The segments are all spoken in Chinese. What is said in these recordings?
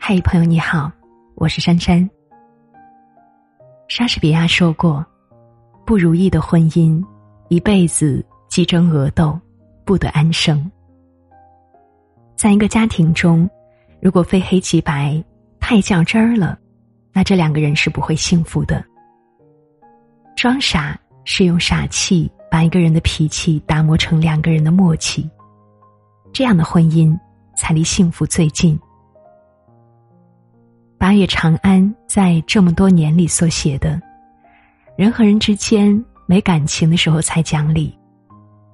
嗨，朋友你好，我是珊珊。莎士比亚说过：“不如意的婚姻，一辈子鸡争鹅斗，不得安生。”在一个家庭中，如果非黑即白，太较真儿了，那这两个人是不会幸福的。装傻是用傻气把一个人的脾气打磨成两个人的默契，这样的婚姻才离幸福最近。八月长安在这么多年里所写的，人和人之间没感情的时候才讲理，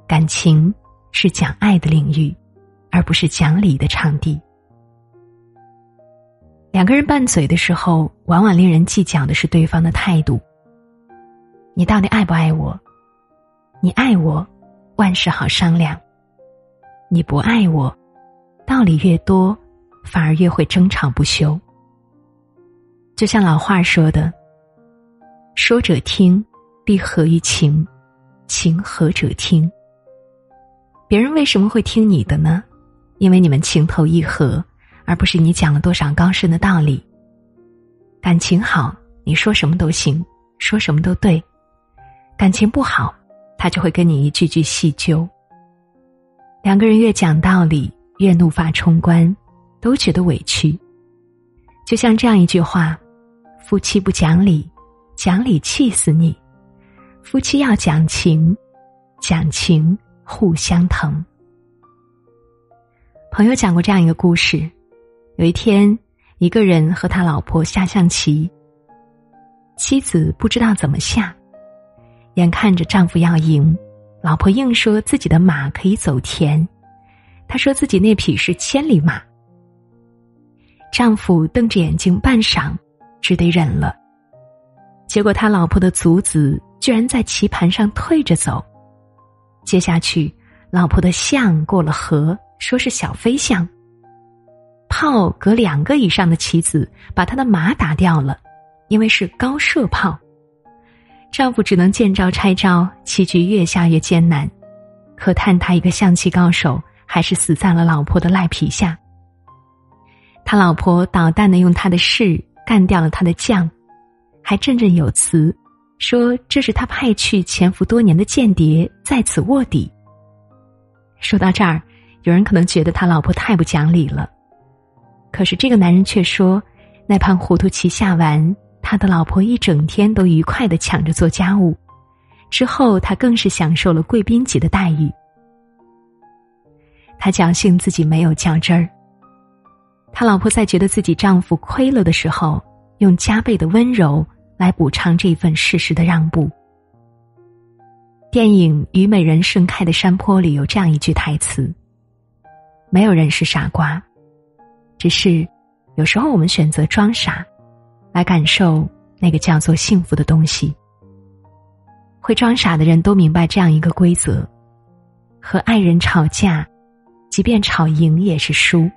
感情是讲爱的领域，而不是讲理的场地。两个人拌嘴的时候，往往令人计较的是对方的态度。你到底爱不爱我？你爱我，万事好商量；你不爱我，道理越多，反而越会争吵不休。就像老话说的：“说者听，必合于情；情合者听。”别人为什么会听你的呢？因为你们情投意合，而不是你讲了多少高深的道理。感情好，你说什么都行，说什么都对；感情不好，他就会跟你一句句细究。两个人越讲道理，越怒发冲冠，都觉得委屈。就像这样一句话。夫妻不讲理，讲理气死你；夫妻要讲情，讲情互相疼。朋友讲过这样一个故事：有一天，一个人和他老婆下象棋，妻子不知道怎么下，眼看着丈夫要赢，老婆硬说自己的马可以走田，她说自己那匹是千里马。丈夫瞪着眼睛半晌。只得忍了。结果他老婆的卒子居然在棋盘上退着走。接下去，老婆的象过了河，说是小飞象。炮隔两个以上的棋子，把他的马打掉了，因为是高射炮。丈夫只能见招拆招，棋局越下越艰难。可叹他一个象棋高手，还是死在了老婆的赖皮下。他老婆捣蛋的用他的士。干掉了他的将，还振振有词，说这是他派去潜伏多年的间谍在此卧底。说到这儿，有人可能觉得他老婆太不讲理了，可是这个男人却说，那盘糊涂棋下完，他的老婆一整天都愉快的抢着做家务，之后他更是享受了贵宾级的待遇。他侥幸自己没有较真儿。他老婆在觉得自己丈夫亏了的时候，用加倍的温柔来补偿这份事实的让步。电影《虞美人盛开的山坡》里有这样一句台词：“没有人是傻瓜，只是有时候我们选择装傻，来感受那个叫做幸福的东西。”会装傻的人都明白这样一个规则：和爱人吵架，即便吵赢也是输。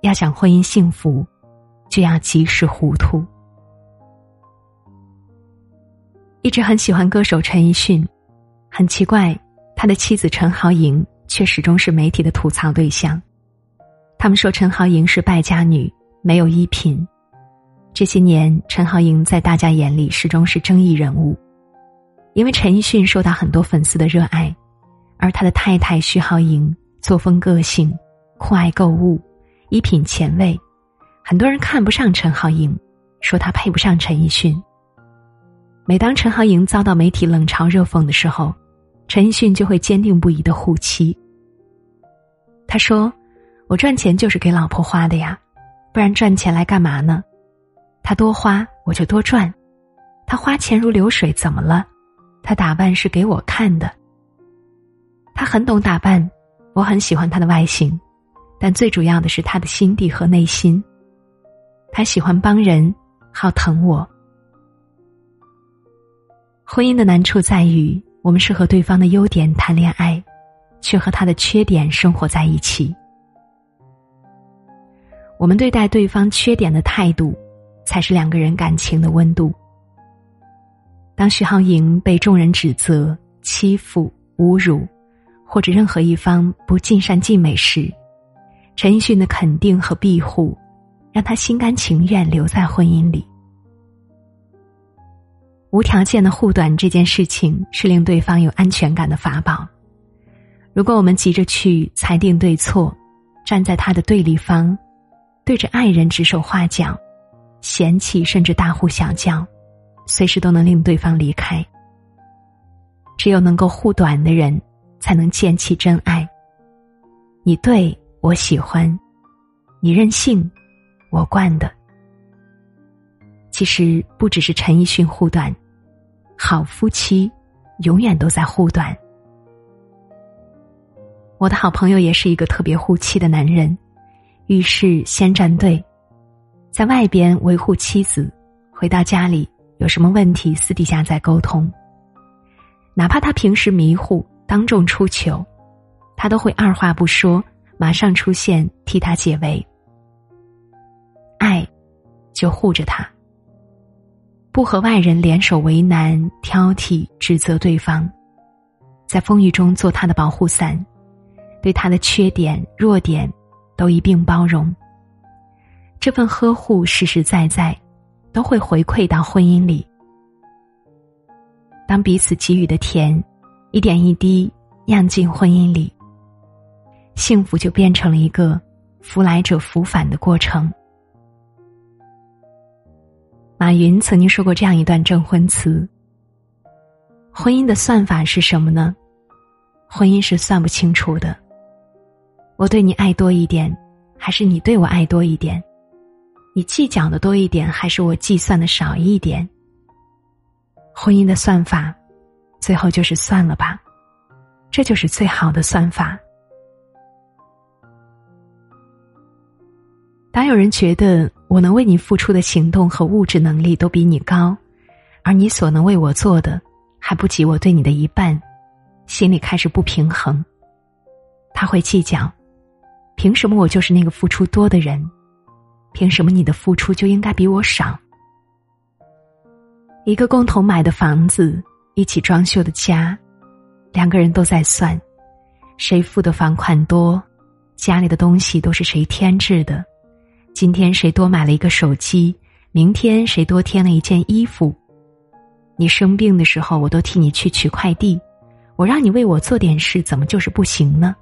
要想婚姻幸福，就要及时糊涂。一直很喜欢歌手陈奕迅，很奇怪，他的妻子陈豪莹却始终是媒体的吐槽对象。他们说陈豪莹是败家女，没有衣品。这些年，陈豪莹在大家眼里始终是争议人物，因为陈奕迅受到很多粉丝的热爱，而他的太太徐豪莹作风个性，酷爱购物。衣品前卫，很多人看不上陈豪莹，说她配不上陈奕迅。每当陈豪莹遭到媒体冷嘲热讽的时候，陈奕迅就会坚定不移的护妻。他说：“我赚钱就是给老婆花的呀，不然赚钱来干嘛呢？他多花我就多赚，他花钱如流水怎么了？他打扮是给我看的。他很懂打扮，我很喜欢他的外形。”但最主要的是他的心地和内心。他喜欢帮人，好疼我。婚姻的难处在于，我们是和对方的优点谈恋爱，却和他的缺点生活在一起。我们对待对方缺点的态度，才是两个人感情的温度。当徐浩莹被众人指责、欺负、侮辱，或者任何一方不尽善尽美时，陈奕迅的肯定和庇护，让他心甘情愿留在婚姻里。无条件的护短这件事情，是令对方有安全感的法宝。如果我们急着去裁定对错，站在他的对立方，对着爱人指手画脚，嫌弃甚至大呼小叫，随时都能令对方离开。只有能够护短的人，才能建起真爱。你对我喜欢，你任性，我惯的。其实不只是陈奕迅护短，好夫妻永远都在护短。我的好朋友也是一个特别护妻的男人，遇事先站队，在外边维护妻子，回到家里有什么问题私底下再沟通。哪怕他平时迷糊，当众出糗，他都会二话不说，马上出现替他解围。爱，就护着他，不和外人联手为难、挑剔、指责对方，在风雨中做他的保护伞。对他的缺点、弱点，都一并包容。这份呵护实实在在，都会回馈到婚姻里。当彼此给予的甜，一点一滴酿进婚姻里，幸福就变成了一个福来者福返的过程。马云曾经说过这样一段证婚词：婚姻的算法是什么呢？婚姻是算不清楚的。我对你爱多一点，还是你对我爱多一点？你计较的多一点，还是我计算的少一点？婚姻的算法，最后就是算了吧，这就是最好的算法。当有人觉得我能为你付出的行动和物质能力都比你高，而你所能为我做的还不及我对你的一半，心里开始不平衡，他会计较。凭什么我就是那个付出多的人？凭什么你的付出就应该比我少？一个共同买的房子，一起装修的家，两个人都在算，谁付的房款多，家里的东西都是谁添置的？今天谁多买了一个手机？明天谁多添了一件衣服？你生病的时候，我都替你去取快递，我让你为我做点事，怎么就是不行呢？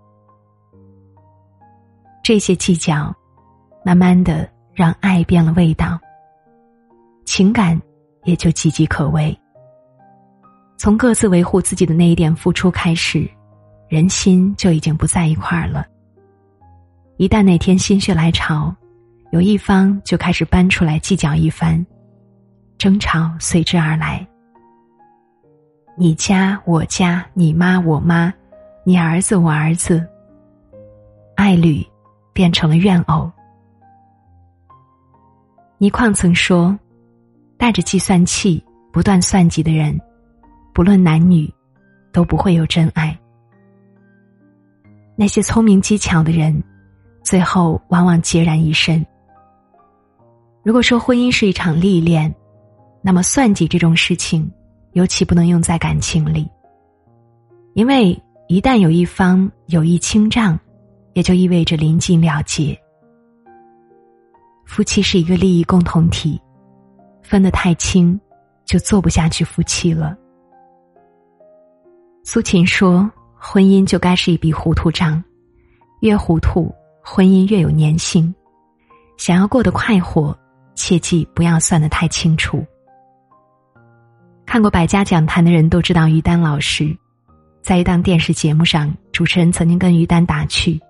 这些计较，慢慢的让爱变了味道，情感也就岌岌可危。从各自维护自己的那一点付出开始，人心就已经不在一块儿了。一旦哪天心血来潮，有一方就开始搬出来计较一番，争吵随之而来。你家我家，你妈我妈，你儿子我儿子，爱侣。变成了怨偶。倪匡曾说：“带着计算器不断算计的人，不论男女，都不会有真爱。那些聪明机巧的人，最后往往孑然一身。如果说婚姻是一场历练，那么算计这种事情，尤其不能用在感情里，因为一旦有一方有意清账。”也就意味着临近了结。夫妻是一个利益共同体，分得太清，就做不下去夫妻了。苏秦说：“婚姻就该是一笔糊涂账，越糊涂，婚姻越有粘性。想要过得快活，切记不要算得太清楚。”看过《百家讲坛》的人都知道，于丹老师在一档电视节目上，主持人曾经跟于丹打趣。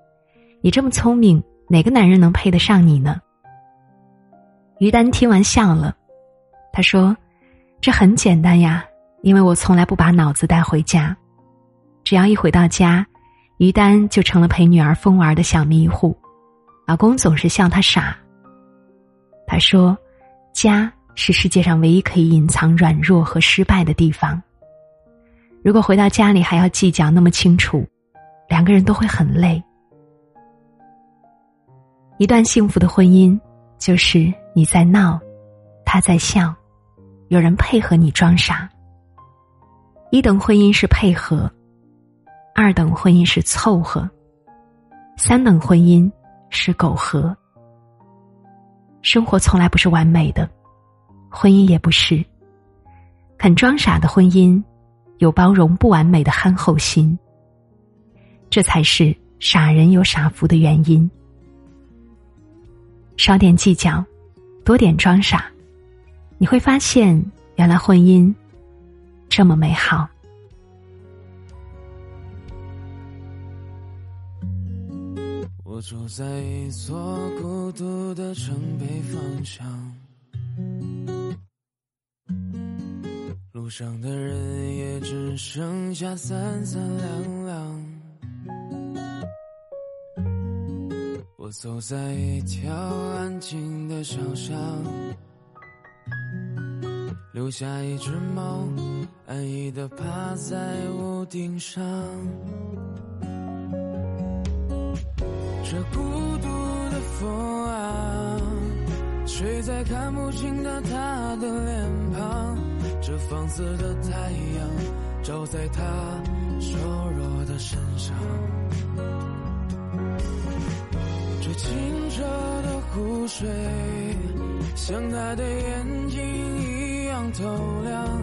你这么聪明，哪个男人能配得上你呢？于丹听完笑了，他说：“这很简单呀，因为我从来不把脑子带回家，只要一回到家，于丹就成了陪女儿疯玩的小迷糊，老公总是笑他傻。”他说：“家是世界上唯一可以隐藏软弱和失败的地方。如果回到家里还要计较那么清楚，两个人都会很累。”一段幸福的婚姻，就是你在闹，他在笑，有人配合你装傻。一等婚姻是配合，二等婚姻是凑合，三等婚姻是苟合。生活从来不是完美的，婚姻也不是。肯装傻的婚姻，有包容不完美的憨厚心。这才是傻人有傻福的原因。少点计较，多点装傻，你会发现，原来婚姻这么美好。我住在一座孤独的城北方向，路上的人也只剩下三三两两。我走在一条安静的小巷，留下一只猫，安逸的趴在屋顶上。这孤独的风啊，吹在看不清的他的脸庞。这放肆的太阳，照在他瘦弱的身上。这清澈的湖水，像他的眼睛一样透亮。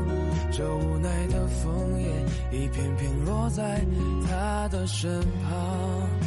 这无奈的枫叶，一片片落在他的身旁。